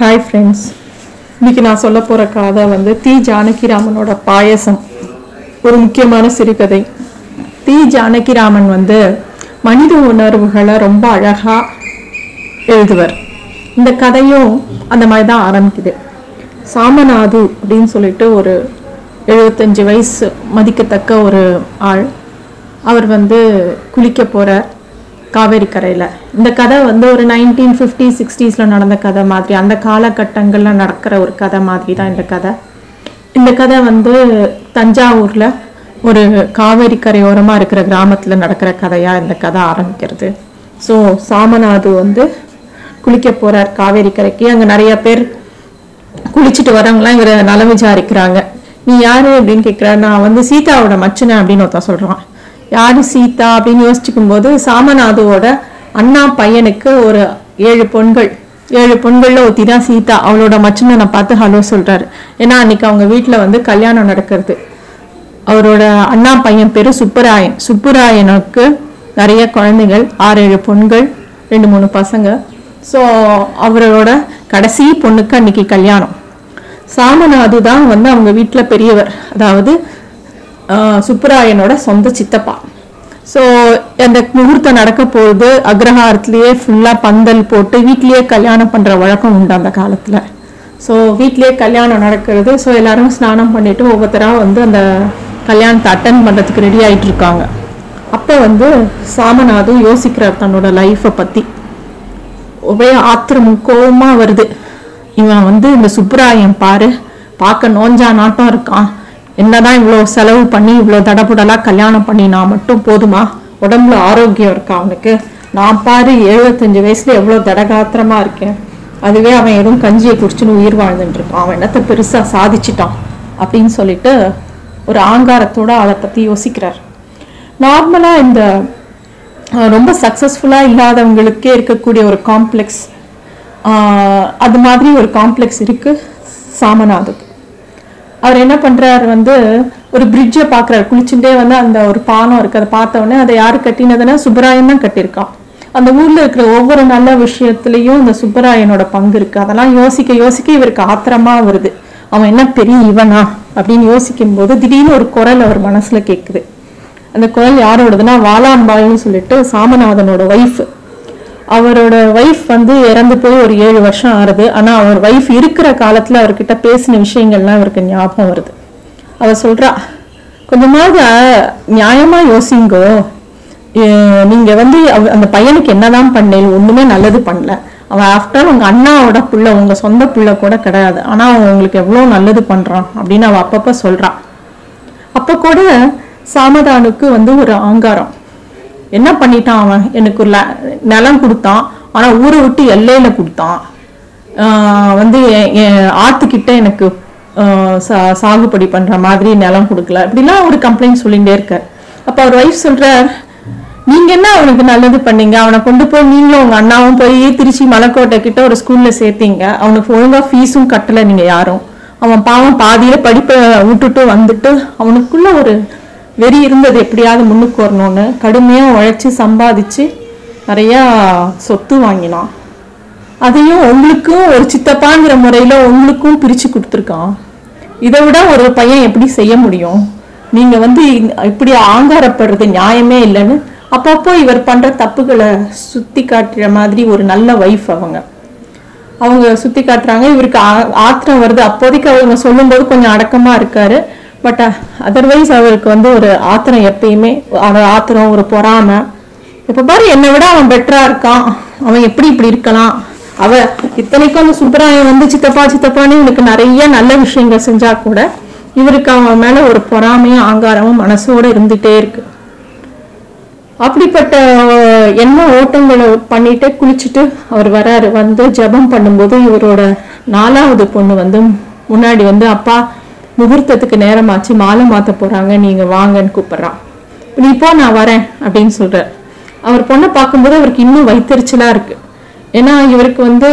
Hi friends இன்றைக்கி நான் சொல்ல போகிற கதை வந்து தி. ஜானகிராமனோட பாயசம். ஒரு முக்கியமான சிறுகதை. தி. ஜானகிராமன் வந்து மனித உணர்வுகளை ரொம்ப அழகாக எழுதுவர். இந்த கதையும் அந்த மாதிரி தான் ஆரம்பிக்குது. சாமநாது அப்படின்னு சொல்லிட்டு ஒரு எழுபத்தஞ்சு வயசு மதிக்கத்தக்க ஒரு ஆள். அவர் வந்து குளிக்க போகிறார் காவேரி கரையில். இந்த கதை வந்து ஒரு நைன்டீன் ஃபிஃப்டி சிக்ஸ்டீஸில் நடந்த கதை மாதிரி அந்த காலகட்டங்களில் நடக்கிற ஒரு கதை மாதிரி தான் இந்த கதை. இந்த கதை வந்து தஞ்சாவூரில் ஒரு காவேரி கரையோரமாக இருக்கிற கிராமத்தில் நடக்கிற கதையாக இந்த கதை ஆரம்பிக்கிறது. ஸோ சாமநாது வந்து குளிக்க போகிறார் காவேரி கரைக்கு. அங்கே நிறைய பேர் குளிச்சுட்டு வரவங்களாம் இவரை நலம் விசாரிக்கிறாங்க. நீ யாரு? அப்படின்னு கேட்குற நான் வந்து சீதாவோட மச்சனை அப்படின்னு ஒருத்தன் சொல்கிறான் யாரு சீதா அப்படின்னு யோசிச்சுக்கும் போது சாமநாதுவோட அண்ணா பையனுக்கு ஒரு ஏழு பொண்கள். ஏழு பொண்களில் ஒத்தி தான் சீதா. அவளோட மச்சனை பார்த்து ஹலோ சொல்றாரு. ஏன்னா அன்னைக்கு அவங்க வீட்டில் வந்து கல்யாணம் நடக்கிறது. அவரோட அண்ணா பையன் பேர் சுப்பராயன். சுப்புராயனுக்கு நிறைய குழந்தைகள். ஆறு ஏழு பொண்கள் ரெண்டு மூணு பசங்க. ஸோ அவரோட கடைசி பொண்ணுக்கு அன்னைக்கு கல்யாணம். சாமநாது தான் வந்து அவங்க வீட்டில் பெரியவர். அதாவது சுப்புராயனோட சொந்த சித்தப்பா. ஸோ அந்த முகூர்த்தம் நடக்க போகுது அக்ரஹாரத்திலேயே ஃபுல்லாக பந்தல் போட்டு வீட்லேயே கல்யாணம் பண்ணுற வழக்கம் உண்டு அந்த காலத்தில். ஸோ வீட்லேயே கல்யாணம் நடக்கிறது. ஸோ எல்லாரும் ஸ்நானம் பண்ணிவிட்டு ஒவ்வொருத்தராக வந்து அந்த கல்யாணத்தை அட்டன் பண்ணுறதுக்கு ரெடி ஆகிட்டு இருக்காங்க. அப்போ வந்து சாமநாதும் யோசிக்கிறார் தன்னோட லைஃப்பை பற்றி ஒரே ஆத்திரம் கோபமாக வருது. இவன் வந்து இந்த சுப்ராயன் பாரு பார்க்க நோஞ்சா நாட்டம் இருக்கான். என்னதான் இவ்வளோ செலவு பண்ணி இவ்வளோ தடபுடலாக கல்யாணம் பண்ணினா மட்டும் போதுமா? உடம்புல ஆரோக்கியம் இருக்கா அவனுக்கு? நான் பாரு எழுபத்தஞ்சு வயசுல எவ்வளோ தடகாத்திரமா இருக்கேன். அதுவே அவன் எதுவும் கஞ்சியை குடிச்சுன்னு உயிர் வாழ்ந்துட்டு இருப்பான் அவன் என்னத்தை பெருசாக சாதிச்சிட்டான் அப்படின்னு சொல்லிட்டு ஒரு ஆங்காரத்தோட அதை பற்றி யோசிக்கிறார். நார்மலாக இந்த ரொம்ப சக்ஸஸ்ஃபுல்லாக இல்லாதவங்களுக்கே இருக்கக்கூடிய ஒரு காம்ப்ளெக்ஸ் அது மாதிரி ஒரு காம்ப்ளெக்ஸ் இருக்குது சாமநாதுக்கு அவர் என்ன பண்றாரு வந்து ஒரு பிரிட்ஜை பார்க்குறாரு குளிச்சுட்டே வந்து அந்த ஒரு பானம் இருக்கு அதை பார்த்த உடனே அதை யார் கட்டினதுன்னா சுப்பராயன் தான் கட்டியிருக்கான். அந்த ஊர்ல இருக்கிற ஒவ்வொரு நல்ல விஷயத்துலயும் இந்த சுப்பராயனோட பங்கு இருக்கு. அதெல்லாம் யோசிக்க யோசிக்க இவருக்கு ஆத்திரமா வருது. அவன் என்ன பெரிய இவனா? அப்படின்னு யோசிக்கும் போது திடீர்னு ஒரு குரல் அவர் மனசுல கேட்குது அந்த குரல் யாரோடதுன்னா வாலாம்பாயின்னு சொல்லிட்டு சாமநாதனோட ஒய்ஃப் அவரோட ஒய்ஃப் வந்து இறந்து போய் ஒரு ஏழு வருஷம் ஆறுது ஆனால் அவர் ஒய்ஃப் இருக்கிற காலத்தில் அவர்கிட்ட பேசின விஷயங்கள்லாம் அவருக்கு ஞாபகம் வருது. அவர் சொல்கிறா கொஞ்சமாக நியாயமாக யோசிங்கோ. நீங்கள் வந்து அவ- அந்த பையனுக்கு என்னதான் பண்ணேன் ஒன்றுமே நல்லது பண்ணல. அவன் ஆஃப்டர் உங்கள் அண்ணாவோட பிள்ளை உங்கள் சொந்த பிள்ளை கூட கிடையாது. ஆனால் அவன் உங்களுக்கு எவ்வளோ நல்லது பண்ணுறான் அப்படின்னு அவள் அப்பப்போ சொல்கிறான் அப்போ கூட சாமதானுக்கு வந்து ஒரு ஆங்காரம். என்ன பண்ணிட்டான் அவன்? எனக்கு ஒரு நிலம் கொடுத்தான். ஆனால் ஊரை விட்டு எல்லையில் கொடுத்தான். வந்து என் என் எனக்கு சாகுபடி பண்ணுற மாதிரி நிலம் கொடுக்கல. இப்படிலாம் ஒரு கம்ப்ளைண்ட் சொல்லிகிட்டே இருக்கார். அப்போ அவர் ஒய்ஃப் சொல்கிறார் நீங்கள் என்ன அவனுக்கு நல்லது பண்ணீங்க? அவனை கொண்டு போய் நீங்களும் உங்கள் அண்ணாவும் போய் திருச்சி மலைக்கோட்டை கிட்ட ஒரு ஸ்கூலில் சேர்த்தீங்க. அவனுக்கு ஒழுங்காக ஃபீஸும் கட்டலை நீங்கள் யாரும். அவன் பாவம் பாதியில் படிப்பை விட்டுட்டு வந்துட்டு அவனுக்குள்ள ஒரு வெறி இருந்தது எப்படியாவது முன்னுக்கு வரணும்னு கடுமையா உழைச்சி சம்பாதிச்சு நிறையா சொத்து வாங்கினான். அதையும் உங்களுக்கும் ஒரு சித்தப்பாங்கிற முறையில உங்களுக்கும் பிரிச்சு கொடுத்துருக்கான். இதை விட ஒரு பையன் எப்படி செய்ய முடியும்? நீங்க வந்து இப்படி ஆங்காரப்படுறது நியாயமே இல்லைன்னு அப்பப்போ இவர் பண்ற தப்புகளை சுத்தி காட்டுற மாதிரி ஒரு நல்ல வைஃப் அவங்க. அவங்க சுத்தி காட்டுறாங்க. இவருக்கு ஆ- ஆத்திரம் வருது. அப்போதைக்கு அவங்க சொல்லும்போது கொஞ்சம் அடக்கமா இருக்காரு. பட் அதர்வைஸ் அவருக்கு வந்து ஒரு ஆத்திரம் எப்பயுமே ஒரு ஆத்திரம் ஒரு பொறாமை. இப்போ பாரு என்னை விட அவன் பெட்டரா இருக்கான். அவன் எப்படி இப்படி இருக்கலாம்? அவ இத்தனைக்கும் அந்த சுப்பராயன் வந்து சித்தப்பா சித்தப்பான்னு இவனுக்கு நிறைய நல்ல விஷயங்கள் செஞ்சா கூட இவருக்கு அவன் மேல ஒரு பொறாமையும் ஆங்காரமும் மனசோட இருந்துட்டே இருக்கு. அப்படிப்பட்ட என்ன ஓட்டங்களை பண்ணிட்டு குளிச்சுட்டு அவர் வராரு. வந்து ஜெபம் பண்ணும்போது இவரோட நாலாவது பொண்ணு வந்து முன்னாடி வந்து அப்பா முகூர்த்தத்துக்கு நேரமாச்சு மாலை மாற்ற போகிறாங்க நீங்கள் வாங்கன்னு கூப்பிட்றான். நீ போ நான் வரேன் அப்படின்னு சொல்கிறார் அவர் பொண்ணை பார்க்கும்போது அவருக்கு இன்னும் வைத்தறிச்சலாக இருக்குது ஏன்னா இவருக்கு வந்து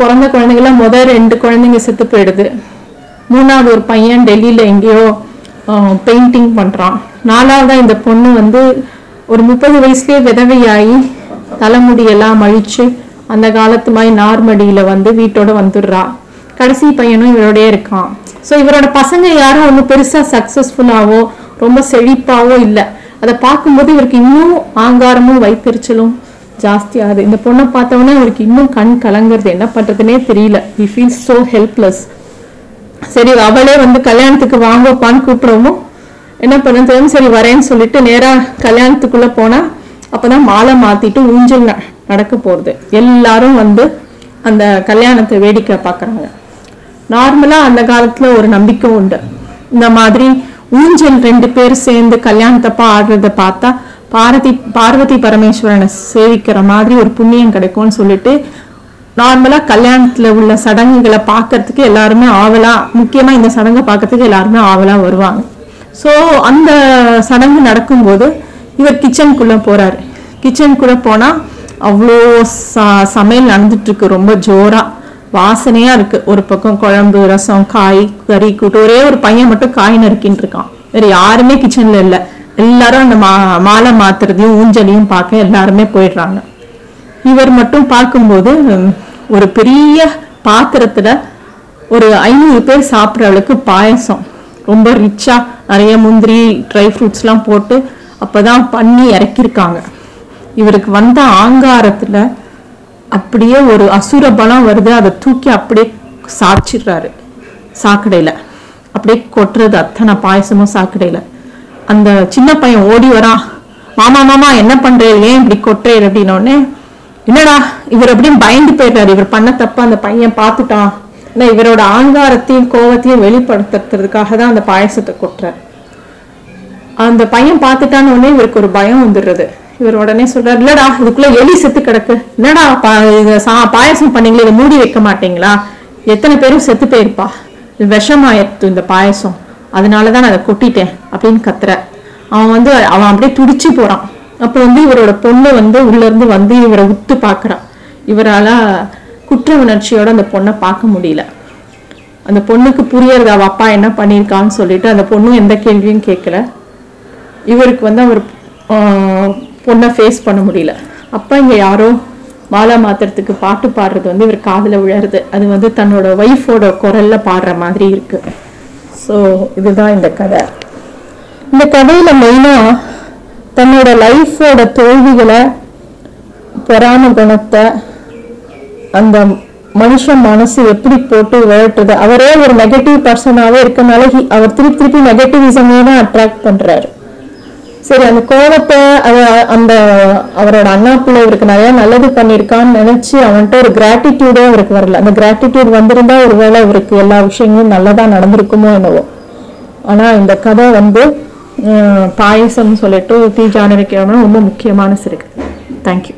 பிறந்த குழந்தைங்களாம் முதல் ரெண்டு குழந்தைங்க செத்து போயிடுது. மூணாவது ஒரு பையன் டெல்லியில் எங்கேயோ பெயிண்டிங் பண்ணுறான் நாலாவதாக இந்த பொண்ணு வந்து ஒரு முப்பது வயசுலேயே விதவையாகி தலைமுடியெல்லாம் அழிச்சு அந்த காலத்து மாதிரி நார்மடியில் வந்து வீட்டோட வந்துடுறா. கடைசி பையனும் இவரோடய இருக்கான். ஸோ இவரோட பசங்க யாரும் ஒன்றும் பெருசாக சக்ஸஸ்ஃபுல்லாகவோ ரொம்ப செழிப்பாவோ இல்லை. அதை பார்க்கும்போது இவருக்கு இன்னும் ஆங்காரமும் வைத்தெரிச்சலும் ஜாஸ்தியாகுது இந்த பொண்ணை பார்த்தவொடனே அவருக்கு இன்னும் கண் கலங்குறது. என்ன பண்ணுறதுனே தெரியல. வி ஃபீல் ஸோ ஹெல்ப்லெஸ் சரி அவளே வந்து கல்யாணத்துக்கு வாங்கப்பான்னு கூப்பிடவும் என்ன பண்ண தெரியும் சரி வரேன்னு சொல்லிட்டு கல்யாணத்துக்குள்ளே போனால் அப்போ தான் மாலை மாற்றிட்டு ஊஞ்சல் நடக்க போகிறது எல்லாரும் வந்து அந்த கல்யாணத்தை வேடிக்கை பார்க்குறாங்க நார்மலா அந்த காலத்துல ஒரு நம்பிக்கை உண்டு. இந்த மாதிரி ஊஞ்சல் ரெண்டு பேர் சேர்ந்து கல்யாணத்தப்பா ஆடுறத பார்த்தா பார்வதி பார்வதி பரமேஸ்வரனை சேவிக்கிற மாதிரி ஒரு புண்ணியம் கிடைக்கும்னு சொல்லிட்டு நார்மலா கல்யாணத்துல உள்ள சடங்குகளை பார்க்கறதுக்கு எல்லாருமே ஆவலா முக்கியமா இந்த சடங்கை பார்க்கறதுக்கு எல்லாருமே ஆவலா வருவாங்க. ஸோ அந்த சடங்கு நடக்கும்போது இவர் கிச்சனுக்குள்ள போறாரு. கிச்சனுக்குள்ள போனா அவ்வளோ ச- சமையல் நடந்துட்டு இருக்கு. ரொம்ப ஜோரா. வாசனையா இருக்கு. ஒரு பக்கம் குழம்பு ரசம் காய் கறி கூட்டு ஒரே ஒரு பையன் மட்டும் காய் நறுக்கின்னு இருக்கான். வேற யாருமே கிச்சன்ல இல்ல. எல்லாரும் அந்த மா மாலை மாத்துறதையும் ஊஞ்சலையும் பார்க்க எல்லாருமே போயிடுறாங்க. இவர் மட்டும் பார்க்கும்போது ஒரு பெரிய பாத்திரத்துல ஒரு ஐநூறு பேர் சாப்பிட்ற அளவுக்கு பாயசம். ரொம்ப ரிச்சா நிறைய முந்திரி ட்ரை ஃப்ரூட்ஸ்லாம் போட்டு அப்பதான் பண்ணி இறக்கியிருக்காங்க. இவருக்கு வந்த ஆங்காரத்துல அப்படியே ஒரு அசுர பலம் வருது அதை தூக்கி அப்படியே சாப்பிச்சிடுறாரு சாக்கடையில். அப்படியே கொட்டுறது அத்தனை பாயசமும் சாக்கடையில். அந்த சின்ன பையன் ஓடி வரான் மாமா மாமா என்ன பண்ணுறேன் ஏன் இப்படி கொட்டுறேன் அப்படின்னோடனே என்னடா இவர் அப்படின்னு பயந்து போயிடுறாரு. இவர் பண்ண தப்ப அந்த பையன் பார்த்துட்டான். ஆனா இவரோட ஆங்காரத்தையும் கோவத்தையும் வெளிப்படுத்துறதுக்காக தான் அந்த பாயசத்தை கொட்டுறாரு. அந்த பையன் பார்த்துட்டான்னு உடனே இவருக்கு ஒரு பயம் வந்துடுறது. இவர் உடனே சொல்றாரு இல்லடா இதுக்குள்ள எலி செத்து கிடக்கு. என்னடா பா- பாயசம் சா- பாயாசம் பண்ணீங்களே இதை மூடி வைக்க மாட்டீங்களா? எத்தனை பேரும் செத்து போயிருப்பா. இது விஷமாயிடுத்து இந்த பாயசம். அதனாலதான் நான் அதை கொட்டிட்டேன் அப்படின்னு கத்துற. அவன் வந்து அவன் அப்படியே துடிச்சு போறான். அப்ப வந்து இவரோட பொண்ணு வந்து உள்ள இருந்து வந்து இவரை உத்து பாக்குறான் இவரால குற்ற உணர்ச்சியோட அந்த பொண்ணை பார்க்க முடியல. அந்த பொண்ணுக்கு புரியறது அவ அப்பா என்ன பண்ணியிருக்கான்னு சொல்லிட்டு அந்த பொண்ணும் எந்த கேள்வியும் கேட்கல இவருக்கு வந்து அவர் பொண்ணை ஃபேஸ் பண்ண முடியல. அப்போ இங்கே யாரோ மாலை மாத்துறதுக்கு பாட்டு பாடுறது வந்து இவர் காதில் விழருது அது வந்து தன்னோட ஒய்ஃபோட குரலில் பாடுற மாதிரி இருக்குது ஸோ இதுதான் இந்த கதை. இந்த கதையில் மெயினாக தன்னோட லைஃபோட தோல்விகளை பொறாம குணத்தை அந்த மனுஷன் மனசு எப்படி போட்டு விழட்டுது அவரே ஒரு நெகட்டிவ் பர்சனாகவே இருக்கனால அவர் திருப்பி திருப்பி நெகட்டிவிசமே தான் அட்ராக்ட் பண்ணுறாரு சரி அந்த கோபத்தை அந்த அவரோட அண்ணா பிள்ளை இவருக்கு நிறைய நல்லது பண்ணியிருக்கான்னு நினைச்சு அவன்கிட்ட ஒரு கிராட்டிடியூடே அவருக்கு வரல. அந்த கிராட்டிடியூட் வந்திருந்தா ஒருவேளை இவருக்கு எல்லா விஷயங்களும் நல்லதா நடந்திருக்குமோ என்னவோ. ஆனா இந்த கதை வந்து பாயசம்னு சொல்லிட்டு தீ ஜானகி ரொம்ப முக்கியமான சிறுகதை. தேங்க்யூ